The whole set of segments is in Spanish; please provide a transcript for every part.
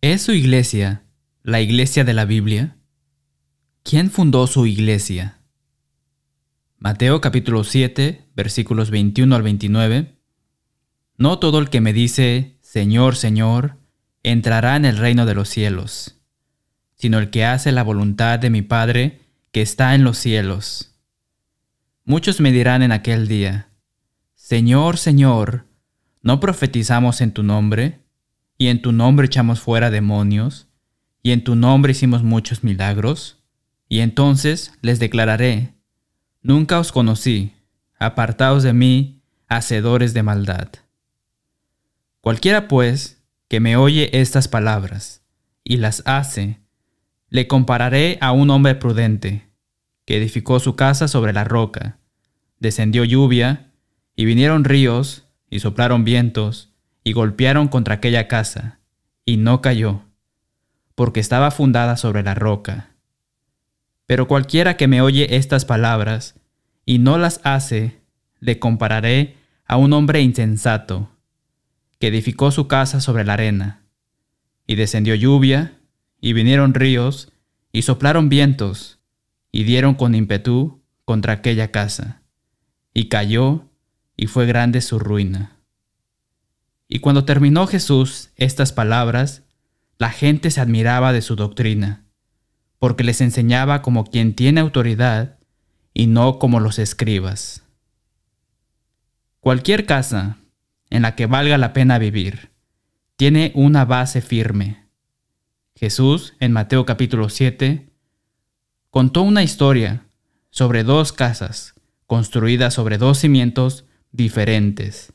¿Es su iglesia la iglesia de la Biblia? ¿Quién fundó su iglesia? Mateo capítulo 7, versículos 21 al 29. No todo el que me dice, Señor, Señor, entrará en el reino de los cielos, sino el que hace la voluntad de mi Padre que está en los cielos. Muchos me dirán en aquel día, Señor, Señor, ¿no profetizamos en tu nombre? ¿Y en tu nombre echamos fuera demonios? ¿Y en tu nombre hicimos muchos milagros? Y entonces les declararé, Nunca os conocí, apartaos de mí, hacedores de maldad. Cualquiera pues que me oye estas palabras y las hace, le compararé a un hombre prudente, que edificó su casa sobre la roca. Descendió lluvia, y vinieron ríos, y soplaron vientos, y golpearon contra aquella casa, y no cayó, porque estaba fundada sobre la roca. Pero cualquiera que me oye estas palabras, y no las hace, le compararé a un hombre insensato, que edificó su casa sobre la arena. Y descendió lluvia, y vinieron ríos, y soplaron vientos, y dieron con ímpetu contra aquella casa, y cayó, y fue grande su ruina. Y cuando terminó Jesús estas palabras, la gente se admiraba de su doctrina, porque les enseñaba como quien tiene autoridad y no como los escribas. Cualquier casa en la que valga la pena vivir tiene una base firme. Jesús, en Mateo capítulo 7, contó una historia sobre dos casas construidas sobre dos cimientos diferentes.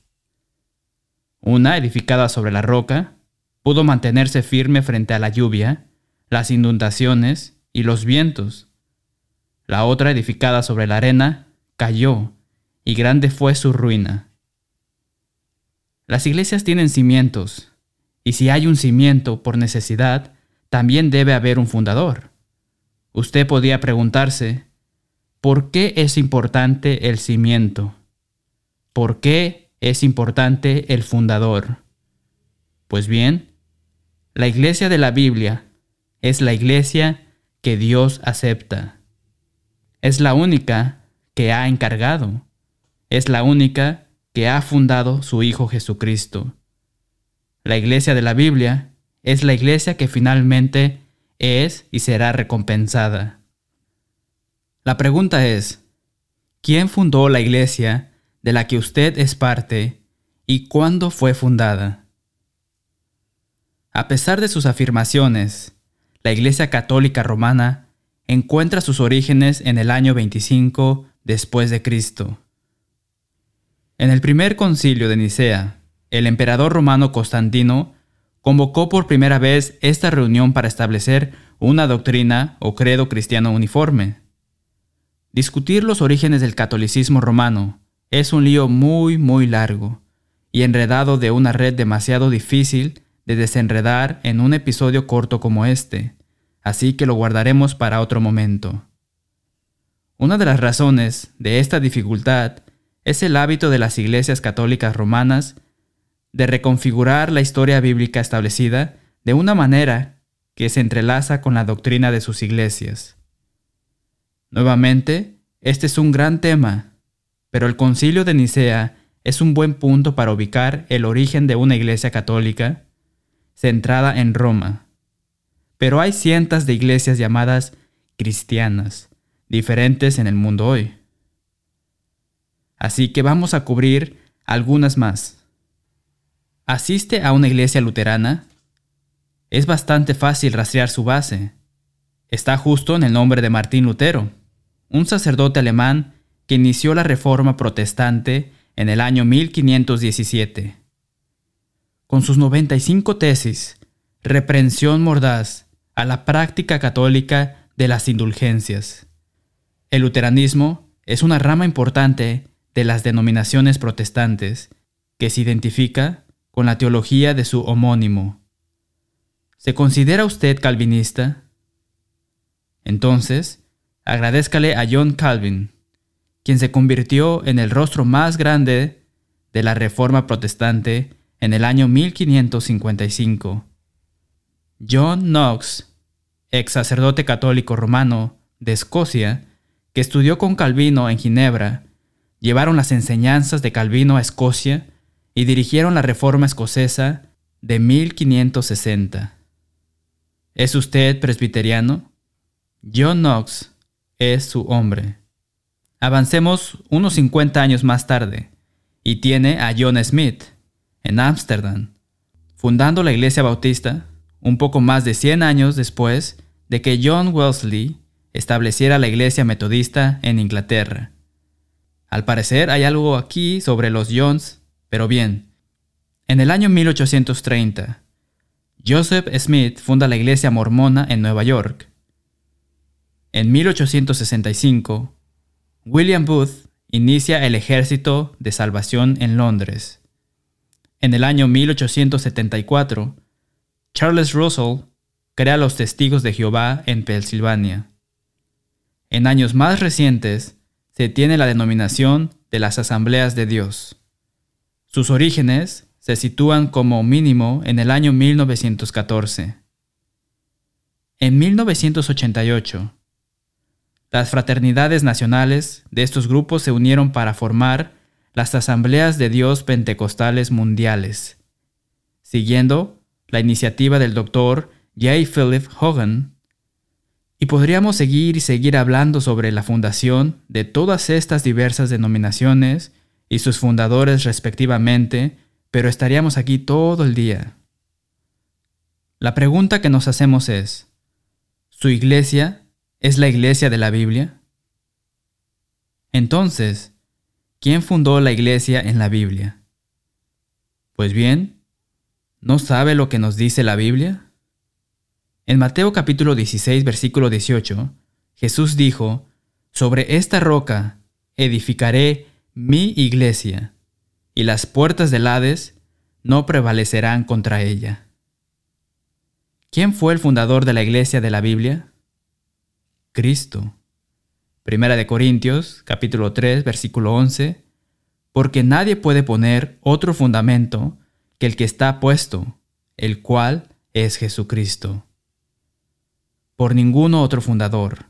Una, edificada sobre la roca, pudo mantenerse firme frente a la lluvia, las inundaciones y los vientos. La otra, edificada sobre la arena, cayó, y grande fue su ruina. Las iglesias tienen cimientos, y si hay un cimiento por necesidad, también debe haber un fundador. Usted podría preguntarse, ¿por qué es importante el cimiento? ¿Por qué es importante el fundador? Pues bien, la iglesia de la Biblia es la iglesia que Dios acepta. Es la única que ha encargado. Es la única que ha fundado su Hijo Jesucristo. La iglesia de la Biblia es la iglesia que finalmente es y será recompensada. La pregunta es, ¿quién fundó la iglesia de la que usted es parte y cuándo fue fundada? A pesar de sus afirmaciones, la Iglesia Católica Romana encuentra sus orígenes en el año 25 después de Cristo. En el primer concilio de Nicea, el emperador romano Constantino convocó por primera vez esta reunión para establecer una doctrina o credo cristiano uniforme. Discutir los orígenes del catolicismo romano es un lío muy, muy largo y enredado de una red demasiado difícil de desenredar en un episodio corto como este, así que lo guardaremos para otro momento. Una de las razones de esta dificultad es el hábito de las iglesias católicas romanas de reconfigurar la historia bíblica establecida de una manera que se entrelaza con la doctrina de sus iglesias. Nuevamente, este es un gran tema, pero el concilio de Nicea es un buen punto para ubicar el origen de una iglesia católica centrada en Roma. Pero hay cientos de iglesias llamadas cristianas, diferentes en el mundo hoy. Así que vamos a cubrir algunas más. ¿Asiste a una iglesia luterana? Es bastante fácil rastrear su base. Está justo en el nombre de Martín Lutero, un sacerdote alemán que inició la reforma protestante en el año 1517. Con sus 95 tesis, reprensión mordaz a la práctica católica de las indulgencias. El luteranismo es una rama importante de las denominaciones protestantes que se identifica con la teología de su homónimo. ¿Se considera usted calvinista? Entonces, agradézcale a John Calvin, quien se convirtió en el rostro más grande de la Reforma Protestante en el año 1555. John Knox, ex sacerdote católico romano de Escocia, que estudió con Calvino en Ginebra, llevaron las enseñanzas de Calvino a Escocia y dirigieron la Reforma Escocesa de 1560. ¿Es usted presbiteriano? John Knox es su hombre. Avancemos unos 50 años más tarde y tiene a John Smith en Ámsterdam, fundando la Iglesia Bautista un poco más de 100 años después de que John Wellesley estableciera la Iglesia Metodista en Inglaterra. Al parecer hay algo aquí sobre los Johns, pero bien. En el año 1830, Joseph Smith funda la Iglesia Mormona en Nueva York. En 1865, William Booth inicia el Ejército de Salvación en Londres. En el año 1874, Charles Russell crea los Testigos de Jehová en Pensilvania. En años más recientes se tiene la denominación de las Asambleas de Dios. Sus orígenes se sitúan como mínimo en el año 1914. En 1988, las fraternidades nacionales de estos grupos se unieron para formar las Asambleas de Dios Pentecostales Mundiales, siguiendo la iniciativa del doctor J. Philip Hogan. Y podríamos seguir y seguir hablando sobre la fundación de todas estas diversas denominaciones y sus fundadores respectivamente, pero estaríamos aquí todo el día. La pregunta que nos hacemos es, ¿su iglesia es la iglesia de la Biblia? Entonces, ¿quién fundó la iglesia en la Biblia? Pues bien, ¿no sabe lo que nos dice la Biblia? En Mateo capítulo 16, versículo 18, Jesús dijo, Sobre esta roca edificaré mi iglesia, y las puertas del Hades no prevalecerán contra ella. ¿Quién fue el fundador de la iglesia de la Biblia? Cristo. Primera de Corintios, capítulo 3, versículo 11, porque nadie puede poner otro fundamento que el que está puesto, el cual es Jesucristo. Por ninguno otro fundador.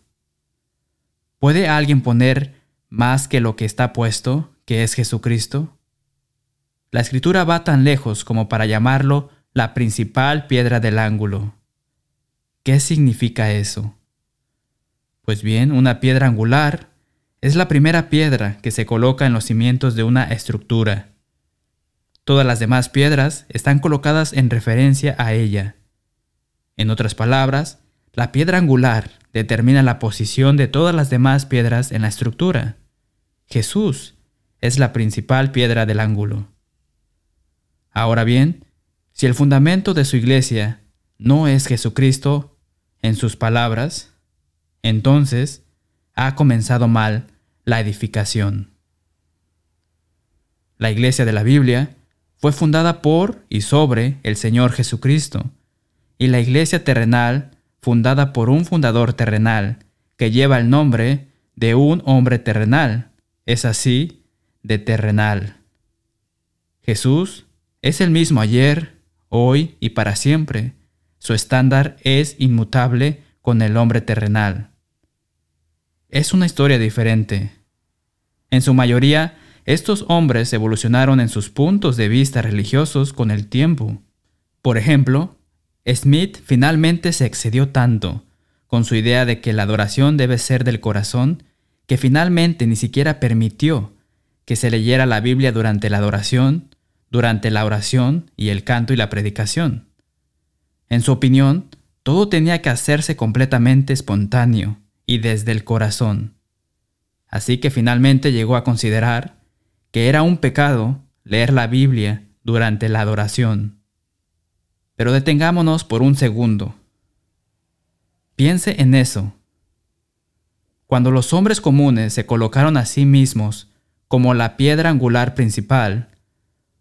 ¿Puede alguien poner más que lo que está puesto, que es Jesucristo? La escritura va tan lejos como para llamarlo la principal piedra del ángulo. ¿Qué significa eso? Pues bien, una piedra angular es la primera piedra que se coloca en los cimientos de una estructura. Todas las demás piedras están colocadas en referencia a ella. En otras palabras, la piedra angular determina la posición de todas las demás piedras en la estructura. Jesús es la principal piedra del ángulo. Ahora bien, si el fundamento de su iglesia no es Jesucristo, en sus palabras, entonces ha comenzado mal la edificación. La iglesia de la Biblia fue fundada por y sobre el Señor Jesucristo, y la iglesia terrenal fundada por un fundador terrenal que lleva el nombre de un hombre terrenal, es así, de terrenal. Jesús es el mismo ayer, hoy y para siempre. Su estándar es inmutable con el hombre terrenal es una historia diferente. En su mayoría, estos hombres evolucionaron en sus puntos de vista religiosos con el tiempo. Por ejemplo, Smith finalmente se excedió tanto con su idea de que la adoración debe ser del corazón que finalmente ni siquiera permitió que se leyera la Biblia durante la adoración, durante la oración y el canto y la predicación. En su opinión, todo tenía que hacerse completamente espontáneo, y desde el corazón. Así que finalmente llegó a considerar que era un pecado leer la Biblia durante la adoración. Pero detengámonos por un segundo. Piense en eso. Cuando los hombres comunes se colocaron a sí mismos como la piedra angular principal,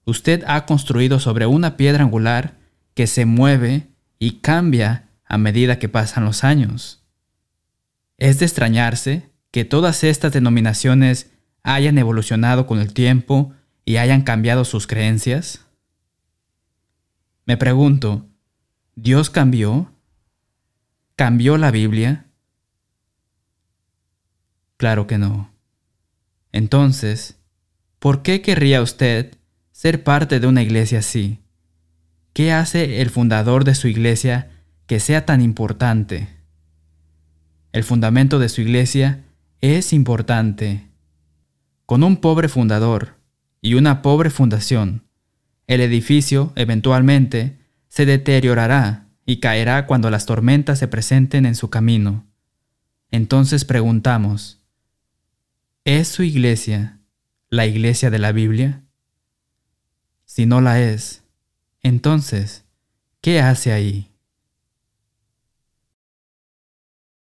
usted ha construido sobre una piedra angular que se mueve y cambia a medida que pasan los años. Es de extrañarse que todas estas denominaciones hayan evolucionado con el tiempo y hayan cambiado sus creencias. Me pregunto, ¿Dios cambió? ¿Cambió la Biblia? Claro que no. Entonces, ¿por qué querría usted ser parte de una iglesia así? ¿Qué hace el fundador de su iglesia que sea tan importante? El fundamento de su iglesia es importante. Con un pobre fundador y una pobre fundación, el edificio, eventualmente, se deteriorará y caerá cuando las tormentas se presenten en su camino. Entonces preguntamos, ¿es su iglesia la iglesia de la Biblia? Si no la es, entonces, ¿qué hace ahí?